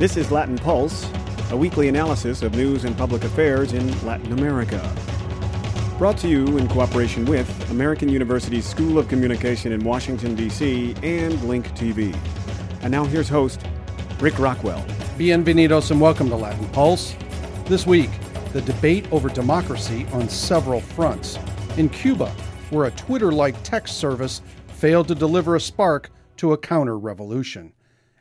This is Latin Pulse, a weekly analysis of news and public affairs in Latin America. Brought to you in cooperation with American University's School of Communication in Washington, D.C., and Link TV. And now here's host Rick Rockwell. Bienvenidos and welcome to Latin Pulse. This week, the debate over democracy on several fronts. In Cuba, where a Twitter like text service failed to deliver a spark to a counter revolution.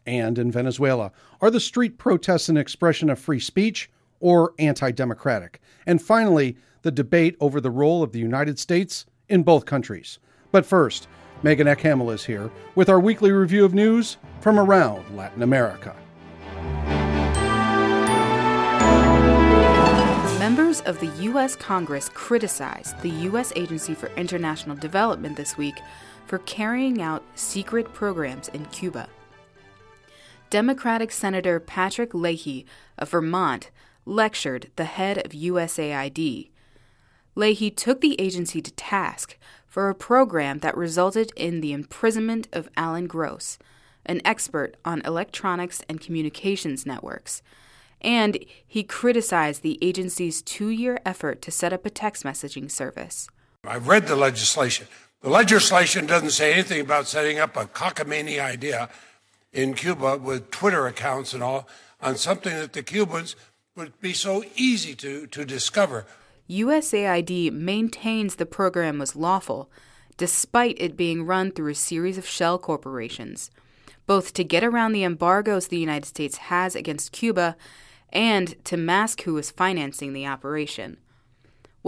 And in Venezuela, are the street protests an expression of free speech or anti democratic? And finally, the debate over the role of the United States in both countries. But first, Megan Ekhaml is here with our weekly review of news from around Latin America. Members of the U.S. Congress criticized the U.S. Agency for International Development this week for carrying out secret programs in Cuba. Democratic Senator Patrick Leahy of Vermont lectured the head of USAID. Leahy took the agency to task for a program that resulted in the imprisonment of Alan Gross, an expert on electronics and communications networks and he criticized the agency's two year effort to set up a text messaging service. I've read the legislation. The legislation doesn't say anything about setting up a cockamamie idea in Cuba with Twitter accounts and all on something that the Cubans would be so easy to, to discover. USAID maintains the program was lawful, despite it being run through a series of shell corporations, both to get around the embargoes the United States has against Cuba and to mask who was financing the operation.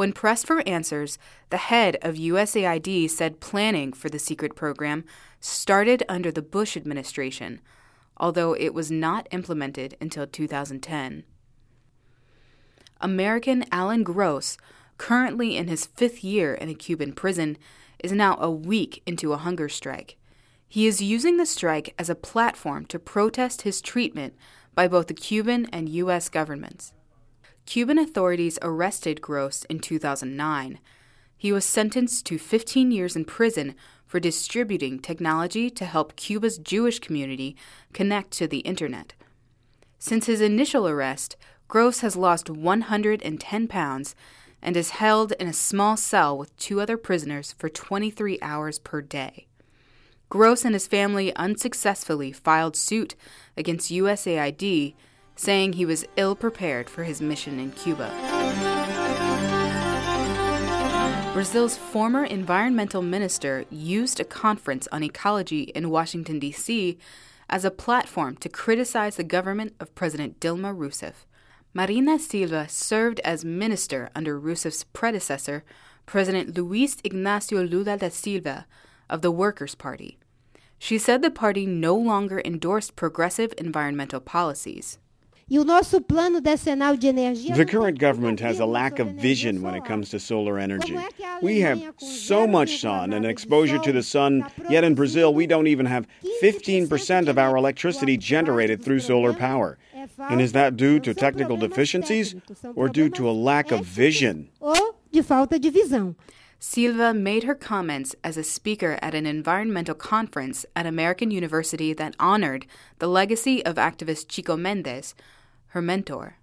When pressed for answers, the head of USAID said planning for the secret program started under the Bush administration, although it was not implemented until 2010. American Alan Gross, currently in his fifth year in a Cuban prison, is now a week into a hunger strike. He is using the strike as a platform to protest his treatment by both the Cuban and U.S. governments. Cuban authorities arrested Gross in 2009. He was sentenced to 15 years in prison for distributing technology to help Cuba's Jewish community connect to the Internet. Since his initial arrest, Gross has lost 110 pounds and is held in a small cell with two other prisoners for 23 hours per day. Gross and his family unsuccessfully filed suit against USAID, saying he was ill prepared for his mission in Cuba. Brazil's former environmental minister used a conference on ecology in Washington, D.C. as a platform to criticize the government of President Dilma Rousseff. Marina Silva served as minister under Rousseff's predecessor, President Luis Ignacio Lula da Silva of the Workers' Party. She said the party no longer endorsed progressive environmental policies. The current government has a lack of vision when it comes to solar energy. We have so much sun and exposure to the sun, yet in Brazil we don't even have 15% of our electricity generated through solar power. And is that due to technical deficiencies or due to a lack of vision? Silva made her comments as a speaker at an environmental conference at American University that honored the legacy of activist Chico Mendes, her mentor.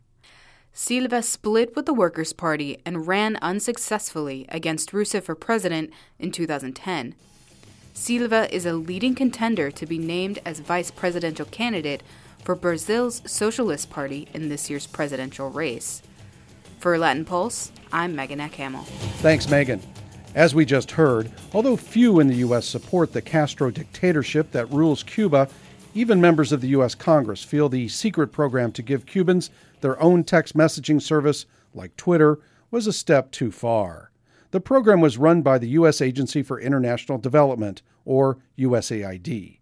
Silva split with the Workers' Party and ran unsuccessfully against Rousseff for president in 2010. Silva is a leading contender to be named as vice presidential candidate for Brazil's Socialist Party in this year's presidential race. For Latin Pulse, I'm Megan Ekhaml. Thanks, Megan. As we just heard, although few in the U.S. support the Castro dictatorship that rules Cuba, even members of the U.S. Congress feel the secret program to give Cubans their own text messaging service, like Twitter, was a step too far. The program was run by the U.S. Agency for International Development, or USAID.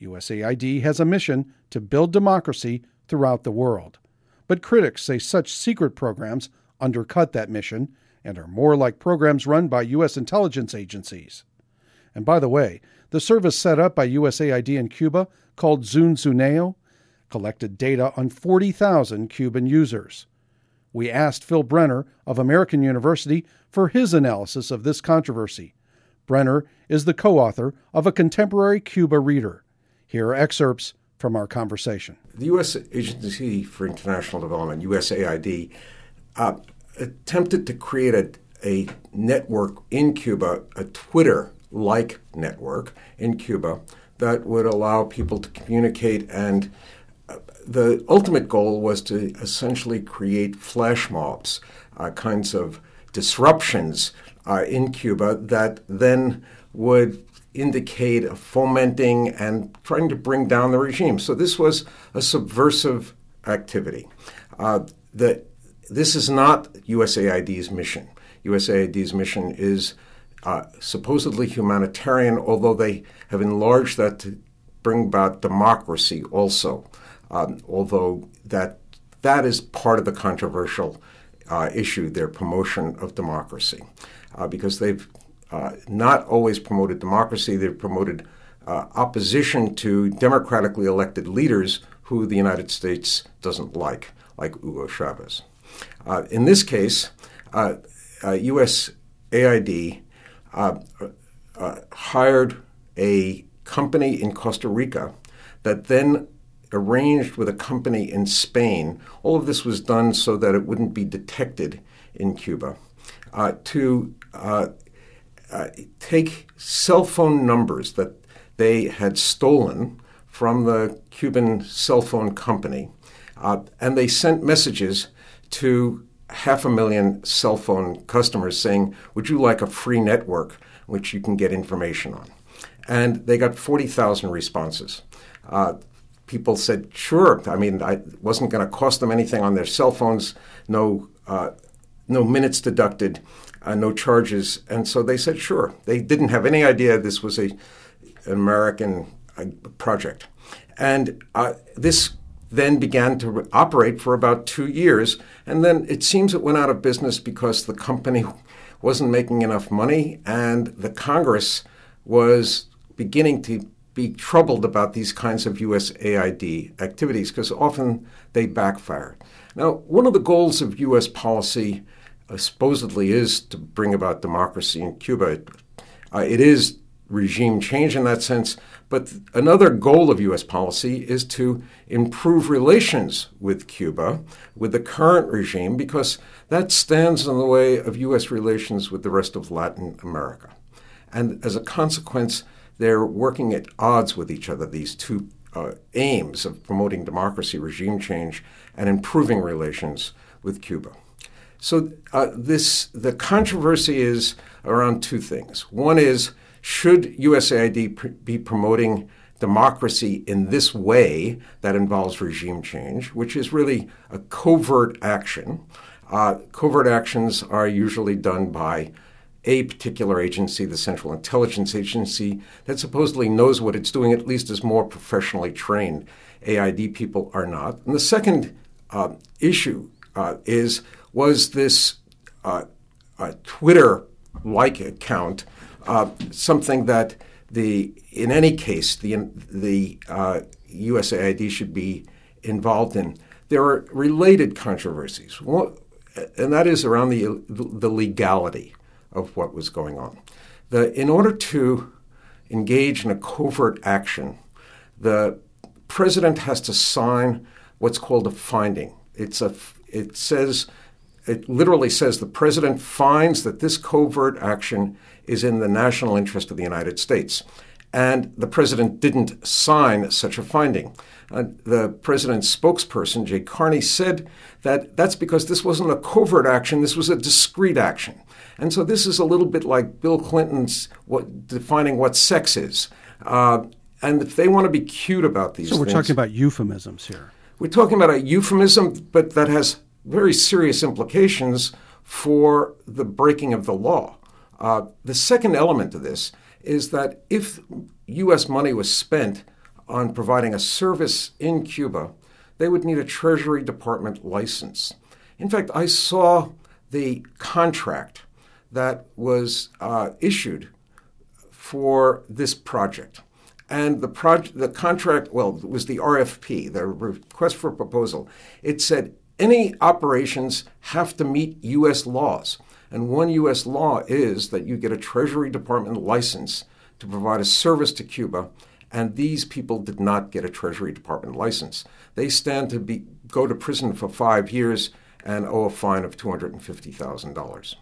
USAID has a mission to build democracy throughout the world. But critics say such secret programs undercut that mission and are more like programs run by U.S. intelligence agencies. And by the way, the service set up by USAID in Cuba, called ZunZuneo, collected data on 40,000 Cuban users. We asked Phil Brenner of American University for his analysis of this controversy. Brenner is the co author of A Contemporary Cuba Reader. Here are excerpts from our conversation. The U.S. Agency for International Development, USAID, uh, attempted to create a, a network in Cuba, a Twitter like network in Cuba, that would allow people to communicate. And uh, the ultimate goal was to essentially create flash mobs, uh, kinds of disruptions uh, in Cuba that then would indicate a fomenting and trying to bring down the regime. So this was a subversive activity. Uh, the, this is not USAID's mission. USAID's mission is uh, supposedly humanitarian, although they have enlarged that to bring about democracy also. Um, although that that is part of the controversial uh, issue, their promotion of democracy, uh, because they've uh, not always promoted democracy. They've promoted uh, opposition to democratically elected leaders who the United States doesn't like, like Hugo Chavez. In this case, USAID uh, uh, hired a company in Costa Rica that then arranged with a company in Spain. All of this was done so that it wouldn't be detected in Cuba uh, to uh, uh, take cell phone numbers that they had stolen from the Cuban cell phone company, uh, and they sent messages to half a million cell phone customers saying, Would you like a free network which you can get information on? And they got 40,000 responses. Uh, people said, Sure. I mean, I wasn't going to cost them anything on their cell phones, no, uh, no minutes deducted, uh, no charges. And so they said, Sure. They didn't have any idea this was a, an American uh, project. And uh, this then began to operate for about two years. And then it seems it went out of business because the company wasn't making enough money and the Congress was beginning to be troubled about these kinds of USAID activities because often they backfire. Now, one of the goals of U.S. policy uh, supposedly is to bring about democracy in Cuba. Uh, it is regime change in that sense, but another goal of U.S. policy is to improve relations with Cuba, with the current regime, because that stands in the way of U.S. relations with the rest of Latin America. And as a consequence, they're working at odds with each other, these two uh, aims of promoting democracy, regime change, and improving relations with Cuba. So uh, this the controversy is around two things. One is should USAID be promoting democracy in this way that involves regime change, which is really a covert action? Uh, covert actions are usually done by a particular agency, the Central Intelligence Agency, that supposedly knows what it's doing, at least is more professionally trained. AID people are not. And the second uh, issue uh, is was this uh, Twitter like account uh, something that the in any case the the uh, USAID should be involved in. There are related controversies, and that is around the the legality of what was going on. The in order to engage in a covert action, the president has to sign what's called a finding. It's a it says it literally says the president finds that this covert action is in the national interest of the United States. And the president didn't sign such a finding. Uh, the president's spokesperson, Jay Carney, said that that's because this wasn't a covert action, this was a discreet action. And so this is a little bit like Bill Clinton's what, defining what sex is. Uh, and if they want to be cute about these So we're things, talking about euphemisms here. We're talking about a euphemism, but that has very serious implications for the breaking of the law. Uh, the second element to this is that if U.S. money was spent on providing a service in Cuba, they would need a Treasury Department license. In fact, I saw the contract that was uh, issued for this project. And the the contract, well, it was the RFP, the request for proposal. It said any operations have to meet U.S. laws. And one U.S. law is that you get a Treasury Department license to provide a service to Cuba, and these people did not get a Treasury Department license. They stand to be go to prison for five years and owe a fine of two hundred and fifty thousand dollars,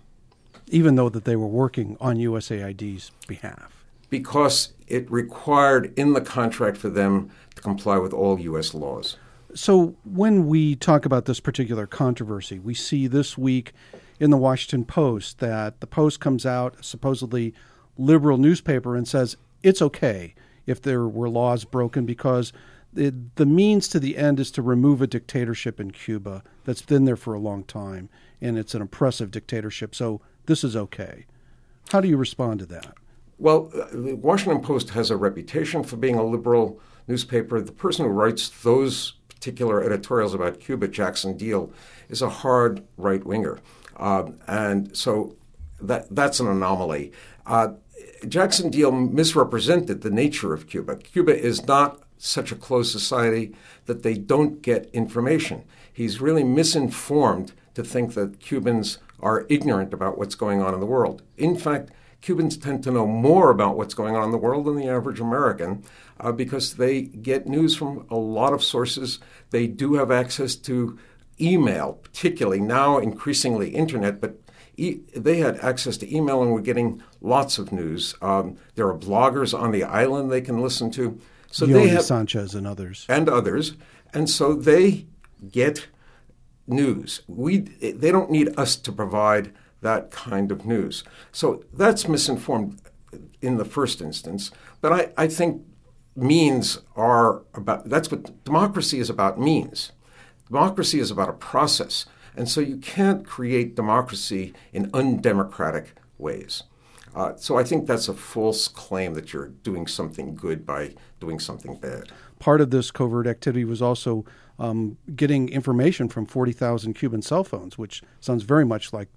even though that they were working on USAID's behalf. Because it required in the contract for them to comply with all U.S. laws. So when we talk about this particular controversy, we see this week in the Washington Post that the Post comes out, supposedly liberal newspaper, and says it's okay if there were laws broken because the, the means to the end is to remove a dictatorship in Cuba that's been there for a long time, and it's an oppressive dictatorship. So this is okay. How do you respond to that? Well, uh, the Washington Post has a reputation for being a liberal newspaper. The person who writes those particular editorials about Cuba, Jackson Diehl is a hard right winger. Uh, and so that, that's an anomaly. Uh, Jackson Diehl misrepresented the nature of Cuba. Cuba is not such a closed society that they don't get information. He's really misinformed to think that Cubans are ignorant about what's going on in the world. In fact, Cubans tend to know more about what's going on in the world than the average American uh, because they get news from a lot of sources. They do have access to email, particularly now increasingly internet, but e- they had access to email and were getting lots of news. Um, there are bloggers on the island they can listen to. So Yoli they have Sanchez and others and others, and so they get news. We they don't need us to provide that kind of news. So that's misinformed in the first instance. But I, I think means are about that's what democracy is about means. Democracy is about a process. And so you can't create democracy in undemocratic ways. Uh, so I think that's a false claim that you're doing something good by doing something bad. Part of this covert activity was also um, getting information from 40,000 Cuban cell phones, which sounds very much like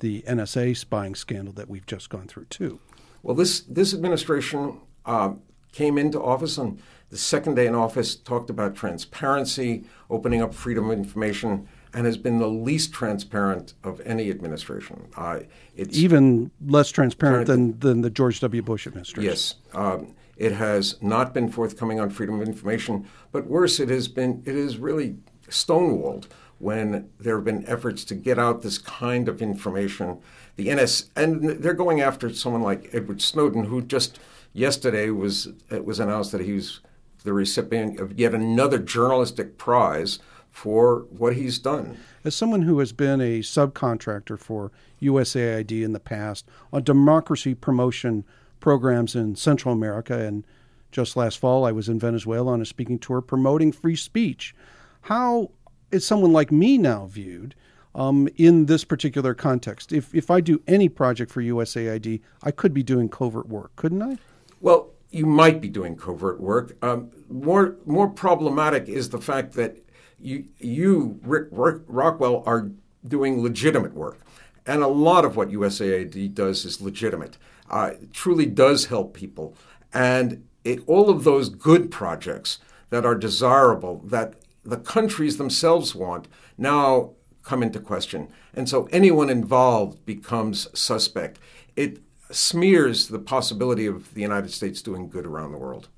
the NSA spying scandal that we've just gone through, too. Well, this, this administration uh, came into office on the second day in office, talked about transparency, opening up freedom of information, and has been the least transparent of any administration. Uh, it's even less transparent than, than the George W. Bush administration. Yes. Um, it has not been forthcoming on freedom of information, but worse, it has been. It is really stonewalled when there have been efforts to get out this kind of information. The NS and they're going after someone like Edward Snowden, who just yesterday was it was announced that he was the recipient of yet another journalistic prize for what he's done. As someone who has been a subcontractor for USAID in the past on democracy promotion programs in Central America, and just last fall I was in Venezuela on a speaking tour promoting free speech. How is someone like me now viewed um, in this particular context? If, if I do any project for USAID, I could be doing covert work, couldn't I? Well, you might be doing covert work. Um, more more problematic is the fact that you you Rick, Rick Rockwell are doing legitimate work, and a lot of what USAID does is legitimate. Uh, truly does help people, and it, all of those good projects that are desirable that the countries themselves want now come into question, and so anyone involved becomes suspect. It smears the possibility of the United States doing good around the world.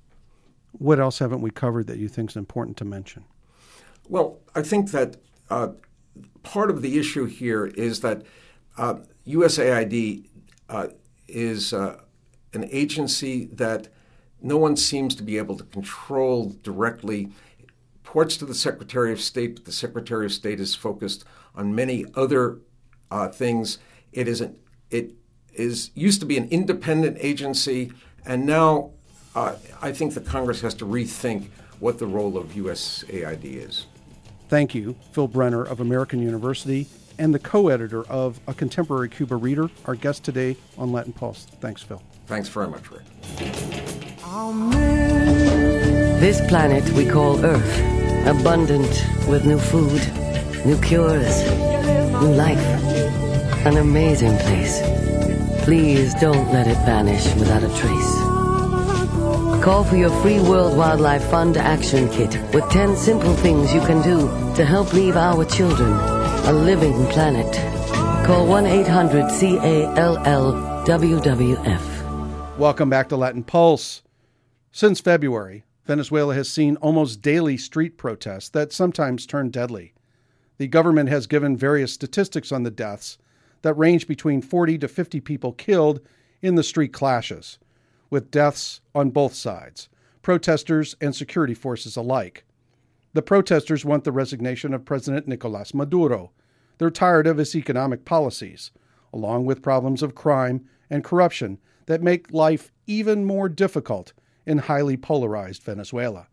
What else haven't we covered that you think is important to mention? Well, I think that uh, part of the issue here is that uh, USAID uh, is uh, an agency that no one seems to be able to control directly. Ports to the Secretary of State, but the Secretary of State is focused on many other uh, things. It isn't. It is used to be an independent agency, and now uh, I think the Congress has to rethink what the role of USAID is. Thank you, Phil Brenner of American University and the co editor of A Contemporary Cuba Reader, our guest today on Latin Pulse. Thanks, Phil. Thanks very much, Rick. This planet we call Earth, abundant with new food, new cures, new life. An amazing place Please don't let it vanish without a trace. Call for your free World Wildlife Fund Action Kit with 10 simple things you can do to help leave our children a living planet. Call 1 800 CALL WWF. Welcome back to Latin Pulse. Since February, Venezuela has seen almost daily street protests that sometimes turn deadly. The government has given various statistics on the deaths that range between 40 to 50 people killed in the street clashes, with deaths on both sides, protesters and security forces alike. The protesters want the resignation of President Nicolas Maduro. They're tired of his economic policies, along with problems of crime and corruption that make life even more difficult in highly polarized Venezuela.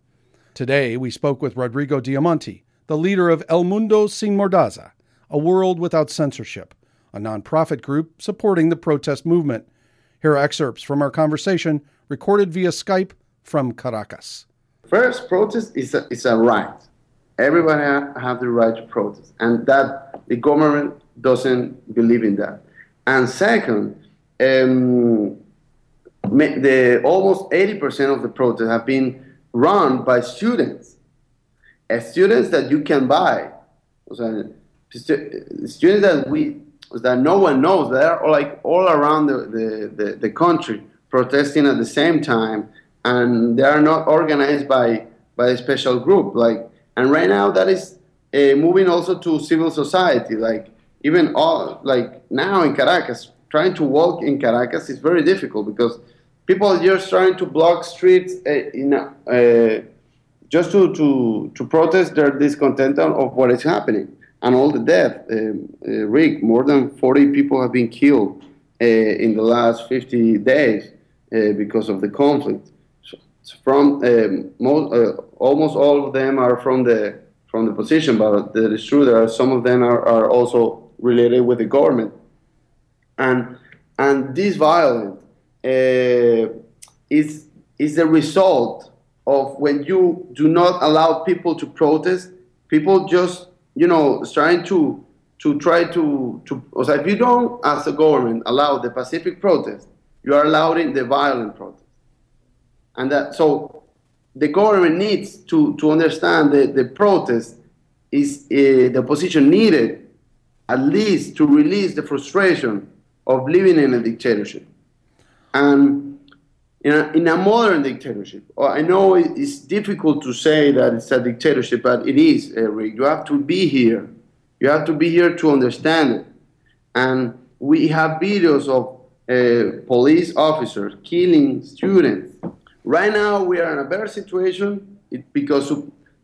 Today, we spoke with Rodrigo Diamanti, the leader of El Mundo Sin Mordaza, a world without censorship, a nonprofit group supporting the protest movement. Here are excerpts from our conversation recorded via Skype from Caracas. First, protest is a, is a right. Everybody have the right to protest, and that the government doesn't believe in that. And second, um, the almost 80% of the protests have been run by students, uh, students that you can buy, students that we that no one knows. They're like all around the, the, the, the country protesting at the same time, and they are not organized by by a special group. Like, and right now that is uh, moving also to civil society. Like even all like now in Caracas, trying to walk in Caracas is very difficult because people are just trying to block streets uh, in uh, just to, to, to protest their discontent of what is happening and all the death. Um, Rick, more than 40 people have been killed in the last 50 days because of the conflict. From um, most, uh, almost all of them are from the from the position, but it is true there are some of them are, are also related with the government, and and this violence is is the result of when you do not allow people to protest. People just you know trying to to try to to. So if you don't, as a government, allow the pacific protest, you are allowing the violent protest, and that so the government needs to to understand that the protest is uh, the opposition needed at least to release the frustration of living in a dictatorship. And in a, in a modern dictatorship, uh, I know it's difficult to say that it's a dictatorship, but it is, Eric. You have to be here. You have to be here to understand it. And we have videos of uh, police officers killing students. Right now, we are in a better situation because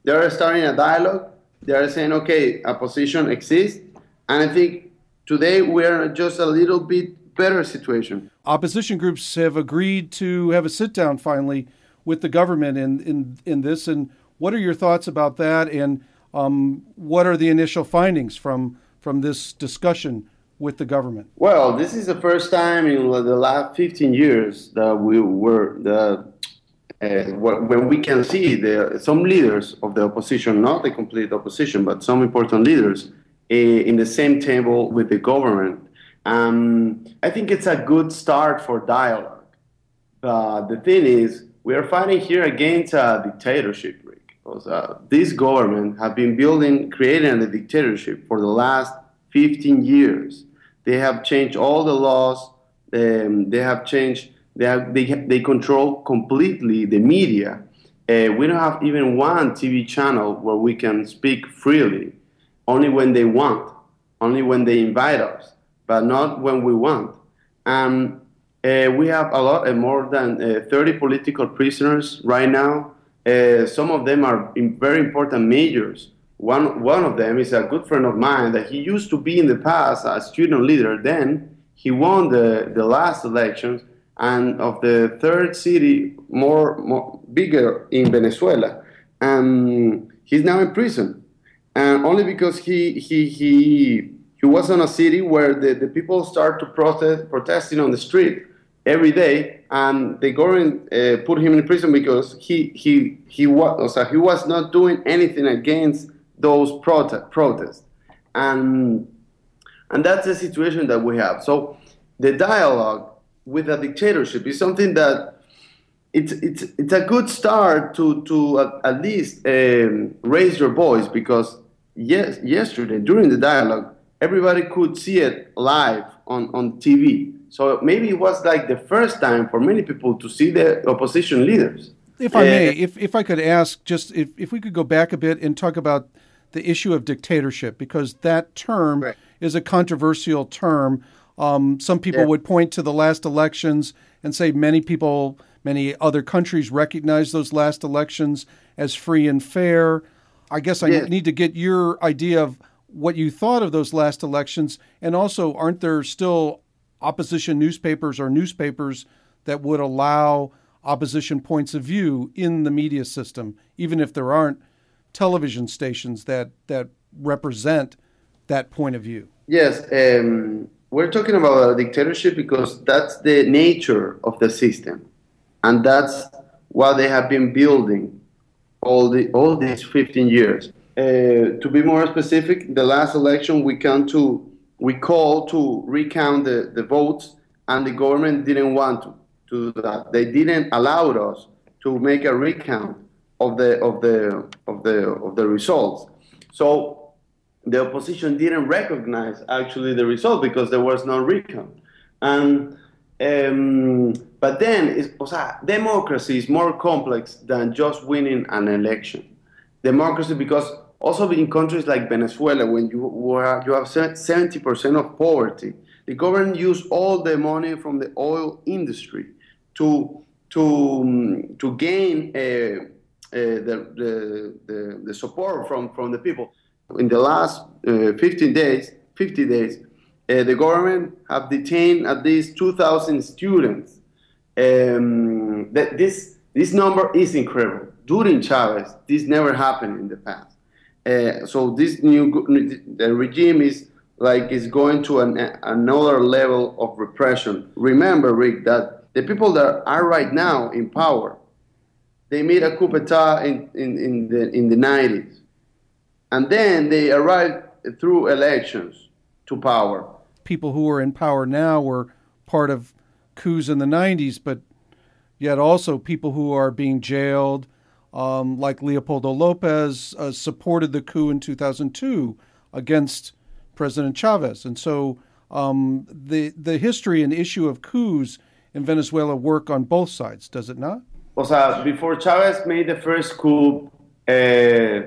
they are starting a dialogue. They are saying, okay, a position exists. And I think today we are just a little bit better situation. Opposition groups have agreed to have a sit down finally with the government in, in, in this. And what are your thoughts about that? And um, what are the initial findings from, from this discussion with the government? Well, this is the first time in the last 15 years that we were the uh, when we can see the, some leaders of the opposition, not the complete opposition, but some important leaders, uh, in the same table with the government um, I think it's a good start for dialogue. But the thing is, we are fighting here against a dictatorship, Rick. Because uh, this government have been building, creating a dictatorship for the last 15 years. They have changed all the laws. Um, they have changed. They have, they they control completely the media. Uh, we don't have even one TV channel where we can speak freely. Only when they want. Only when they invite us but not when we want. And uh, we have a lot, uh, more than uh, 30 political prisoners right now. Uh, some of them are very important majors. One, one of them is a good friend of mine that he used to be in the past a student leader. Then he won the, the last elections and of the third city, more, more bigger in Venezuela. And he's now in prison. And only because he, he, he he was in a city where the, the people start to protest, protesting on the street every day, and the government uh, put him in prison because he he he was he was not doing anything against those prote- protests, and and that's the situation that we have. So the dialogue with a dictatorship is something that it's it's it's a good start to to at, at least um, raise your voice because yes yesterday during the dialogue everybody could see it live on, on TV. So maybe it was like the first time for many people to see the opposition leaders. If I may, if, if I could ask, just if, if we could go back a bit and talk about the issue of dictatorship, because that term right. is a controversial term. Um, some people yeah. would point to the last elections and say many people, many other countries recognize those last elections as free and fair. I guess I yeah. need to get your idea of what you thought of those last elections, and also, aren't there still opposition newspapers or newspapers that would allow opposition points of view in the media system, even if there aren't television stations that that represent that point of view. Yes, um, we're talking about a dictatorship because that's the nature of the system, and that's what they have been building all the all these 15 years. Uh, to be more specific, the last election we come to we called to recount the, the votes, and the government didn't want to, to do that. They didn't allow us to make a recount of the of the of the of the results. So the opposition didn't recognize actually the result because there was no recount. And um, but then, o sea, democracy is more complex than just winning an election. Democracy, because also in countries like Venezuela, when you, you have 70% of poverty, the government used all the money from the oil industry to, to, um, to gain uh, uh, the, the, the, support from, from the people. In the last uh, 15 days, 50 days, uh, the government have detained at least 2,000 students. Um, that this, this number is incredible. During Chavez, this never happened in the past. Uh, so this new the regime is like is going to an, another level of repression. Remember, Rick, that the people that are right now in power, they made a coup d'état in, in, in the in the 90s, and then they arrived through elections to power. People who are in power now were part of coups in the 90s, but yet also people who are being jailed um, like Leopoldo Lopez, uh, supported the coup in 2002 against President Chavez. And so um, the, the history and issue of coups in Venezuela work on both sides, does it not? O before Chavez made the first coup, uh,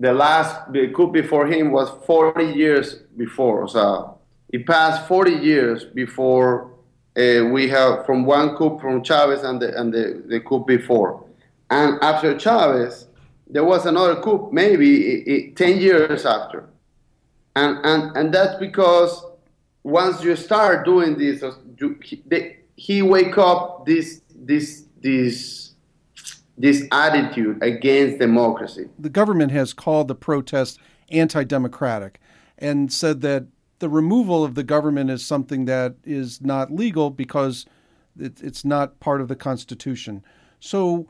the last coup before him was 40 years before. O sea, it passed 40 years before uh, we have from one coup from Chavez and the, and the, the coup before. And after Chavez, there was another coup, maybe 10 years after. And, and, and that's because once you start doing this, uh, you, they, he wake up this, this, this, this attitude against democracy. The government has called the protest anti-democratic and said that the removal of the government is something that is not legal because it, it's not part of the Constitution. So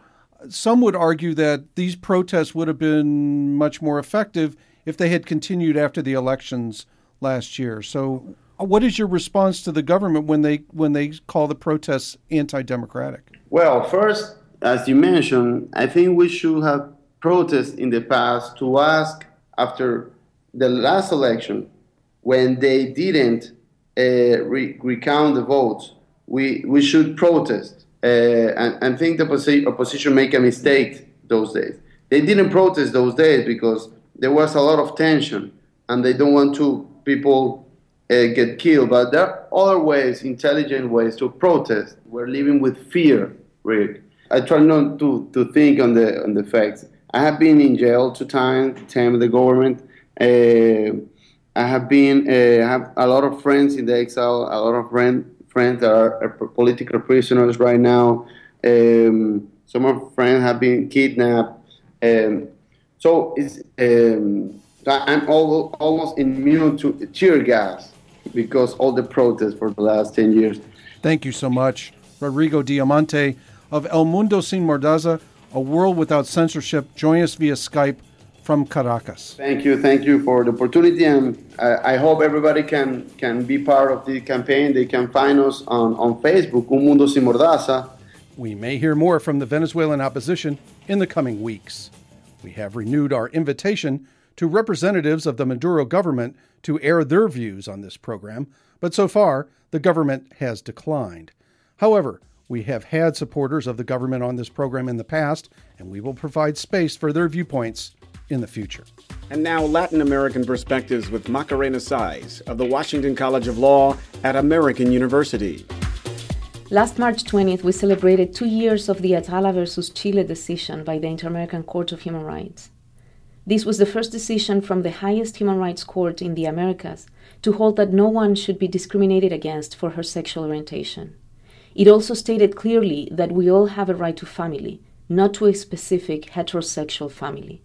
some would argue that these protests would have been much more effective if they had continued after the elections last year. So, what is your response to the government when they when they call the protests anti-democratic? Well, first, as you mentioned, I think we should have protests in the past to ask after the last election when they didn't uh, re- recount the votes. We we should protest uh, and, and think the opposi- opposition make a mistake those days. They didn't protest those days because there was a lot of tension, and they don't want to people uh, get killed. But there are other ways, intelligent ways to protest. We're living with fear, Rick. I try not to, to think on the on the facts. I have been in jail two times, time the government. Uh, I have been, uh, have a lot of friends in the exile, a lot of friends friends that are, are political prisoners right now. Um, some of friends have been kidnapped. Um, so it's, um, I'm almost immune to tear gas because all the protests for the last 10 years. Thank you so much. Rodrigo Diamanti of El Mundo Sin Mordaza, A World Without Censorship. Join us via Skype from Caracas. Thank you, thank you for the opportunity, and I, I, hope everybody can can be part of the campaign. They can find us on, on Facebook, Un Mundo Sin Mordaza. We may hear more from the Venezuelan opposition in the coming weeks. We have renewed our invitation to representatives of the Maduro government to air their views on this program, but so far the government has declined. However, We have had supporters of the government on this program in the past, and we will provide space for their viewpoints in the future. And now, Latin American perspectives with Macarena Saez of the Washington College of Law at American University. Last March 20th, we celebrated two years of the Atala versus Chile decision by the Inter American Court of Human Rights. This was the first decision from the highest human rights court in the Americas to hold that no one should be discriminated against for her sexual orientation. It also stated clearly that we all have a right to family, not to a specific heterosexual family.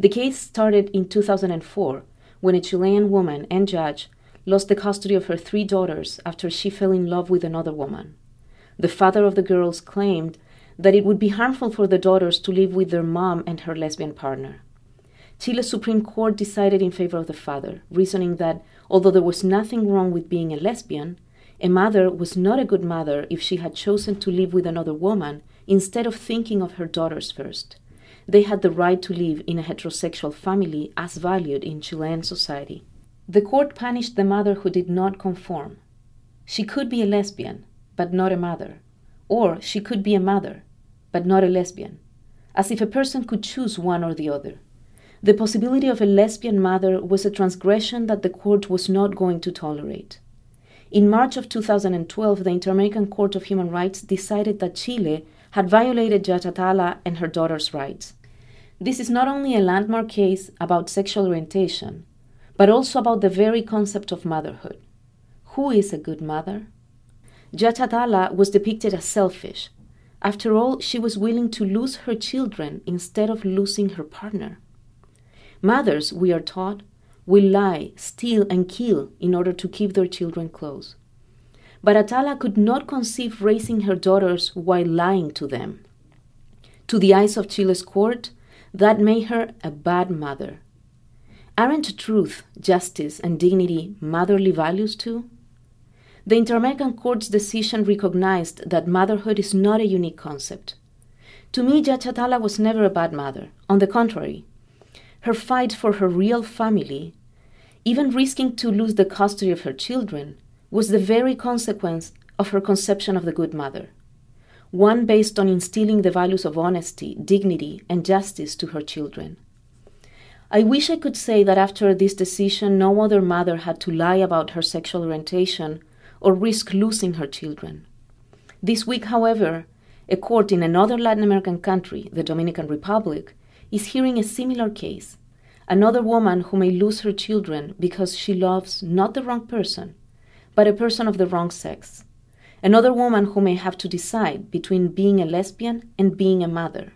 The case started in 2004 when a Chilean woman and judge lost the custody of her three daughters after she fell in love with another woman. The father of the girls claimed that it would be harmful for the daughters to live with their mom and her lesbian partner. Chile's Supreme Court decided in favor of the father, reasoning that although there was nothing wrong with being a lesbian, a mother was not a good mother if she had chosen to live with another woman instead of thinking of her daughters first. They had the right to live in a heterosexual family as valued in Chilean society. The court punished the mother who did not conform. She could be a lesbian, but not a mother. Or she could be a mother, but not a lesbian. As if a person could choose one or the other. The possibility of a lesbian mother was a transgression that the court was not going to tolerate. In March of 2012, the Inter American Court of Human Rights decided that Chile had violated Judge and her daughter's rights. This is not only a landmark case about sexual orientation, but also about the very concept of motherhood. Who is a good mother? Judge Atala was depicted as selfish. After all, she was willing to lose her children instead of losing her partner. Mothers, we are taught, will lie, steal, and kill in order to keep their children close. But Atala could not conceive raising her daughters while lying to them. To the eyes of Chile's court, that made her a bad mother. Aren't truth, justice, and dignity motherly values too? The Inter American Court's decision recognized that motherhood is not a unique concept. To me, Judge Atala was never a bad mother. On the contrary, her fight for her real family, even risking to lose the custody of her children, was the very consequence of her conception of the good mother, one based on instilling the values of honesty, dignity, and justice to her children. I wish I could say that after this decision, no other mother had to lie about her sexual orientation or risk losing her children. This week, however, a court in another Latin American country, the Dominican Republic, is hearing a similar case. Another woman who may lose her children because she loves not the wrong person, but a person of the wrong sex. Another woman who may have to decide between being a lesbian and being a mother.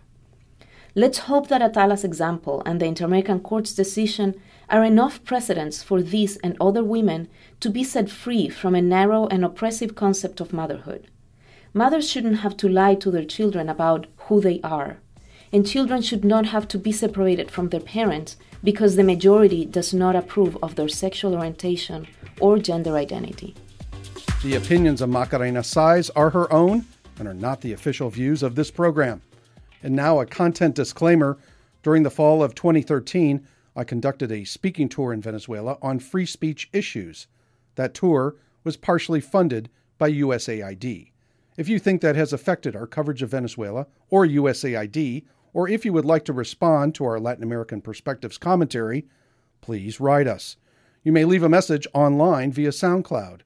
Let's hope that Atala's example and the Inter American Court's decision are enough precedents for these and other women to be set free from a narrow and oppressive concept of motherhood. Mothers shouldn't have to lie to their children about who they are and children should not have to be separated from their parents because the majority does not approve of their sexual orientation or gender identity. The opinions of Macarena Saez are her own and are not the official views of this program. And now, a content disclaimer. During the fall of 2013, I conducted a speaking tour in Venezuela on free speech issues. That tour was partially funded by USAID. If you think that has affected our coverage of Venezuela or USAID, or if you would like to respond to our Latin American Perspectives commentary, please write us. You may leave a message online via SoundCloud,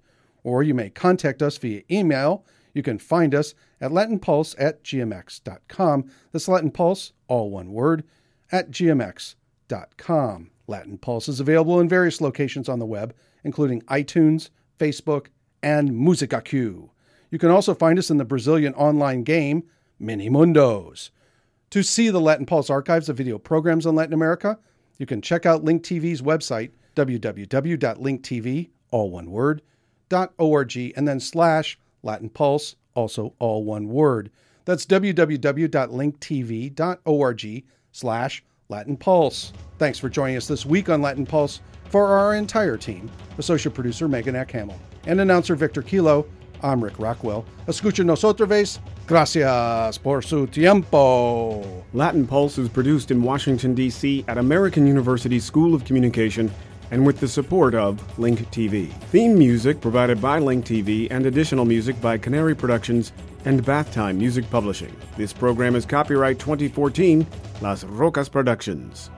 or you may contact us via email. You can find us at latinpulse at gmx.com. That's Latin Pulse, all one word, at gmx.com. Latin Pulse is available in various locations on the web, including iTunes, Facebook, and Musicaq. You can also find us in the Brazilian online game Mini Mundos. To see the Latin Pulse archives of video programs on Latin America, you can check out Link TV's website, www.linktv, all one word, .org, and then slash Latin Pulse, also all one word. That's www.linktv.org slash Latin Pulse. Thanks for joining us this week on Latin Pulse. For our entire team, associate producer Megan Hamill and announcer Victor Kilo, I'm Rick Rockwell. Escúchenos otra vez. Gracias por su tiempo. Latin Pulse is produced in Washington, D.C. at American University School of Communication and with the support of Link TV. Theme music provided by Link TV and additional music by Canary Productions and Bath Time Music Publishing. This program is copyright 2014, Las Rocas Productions.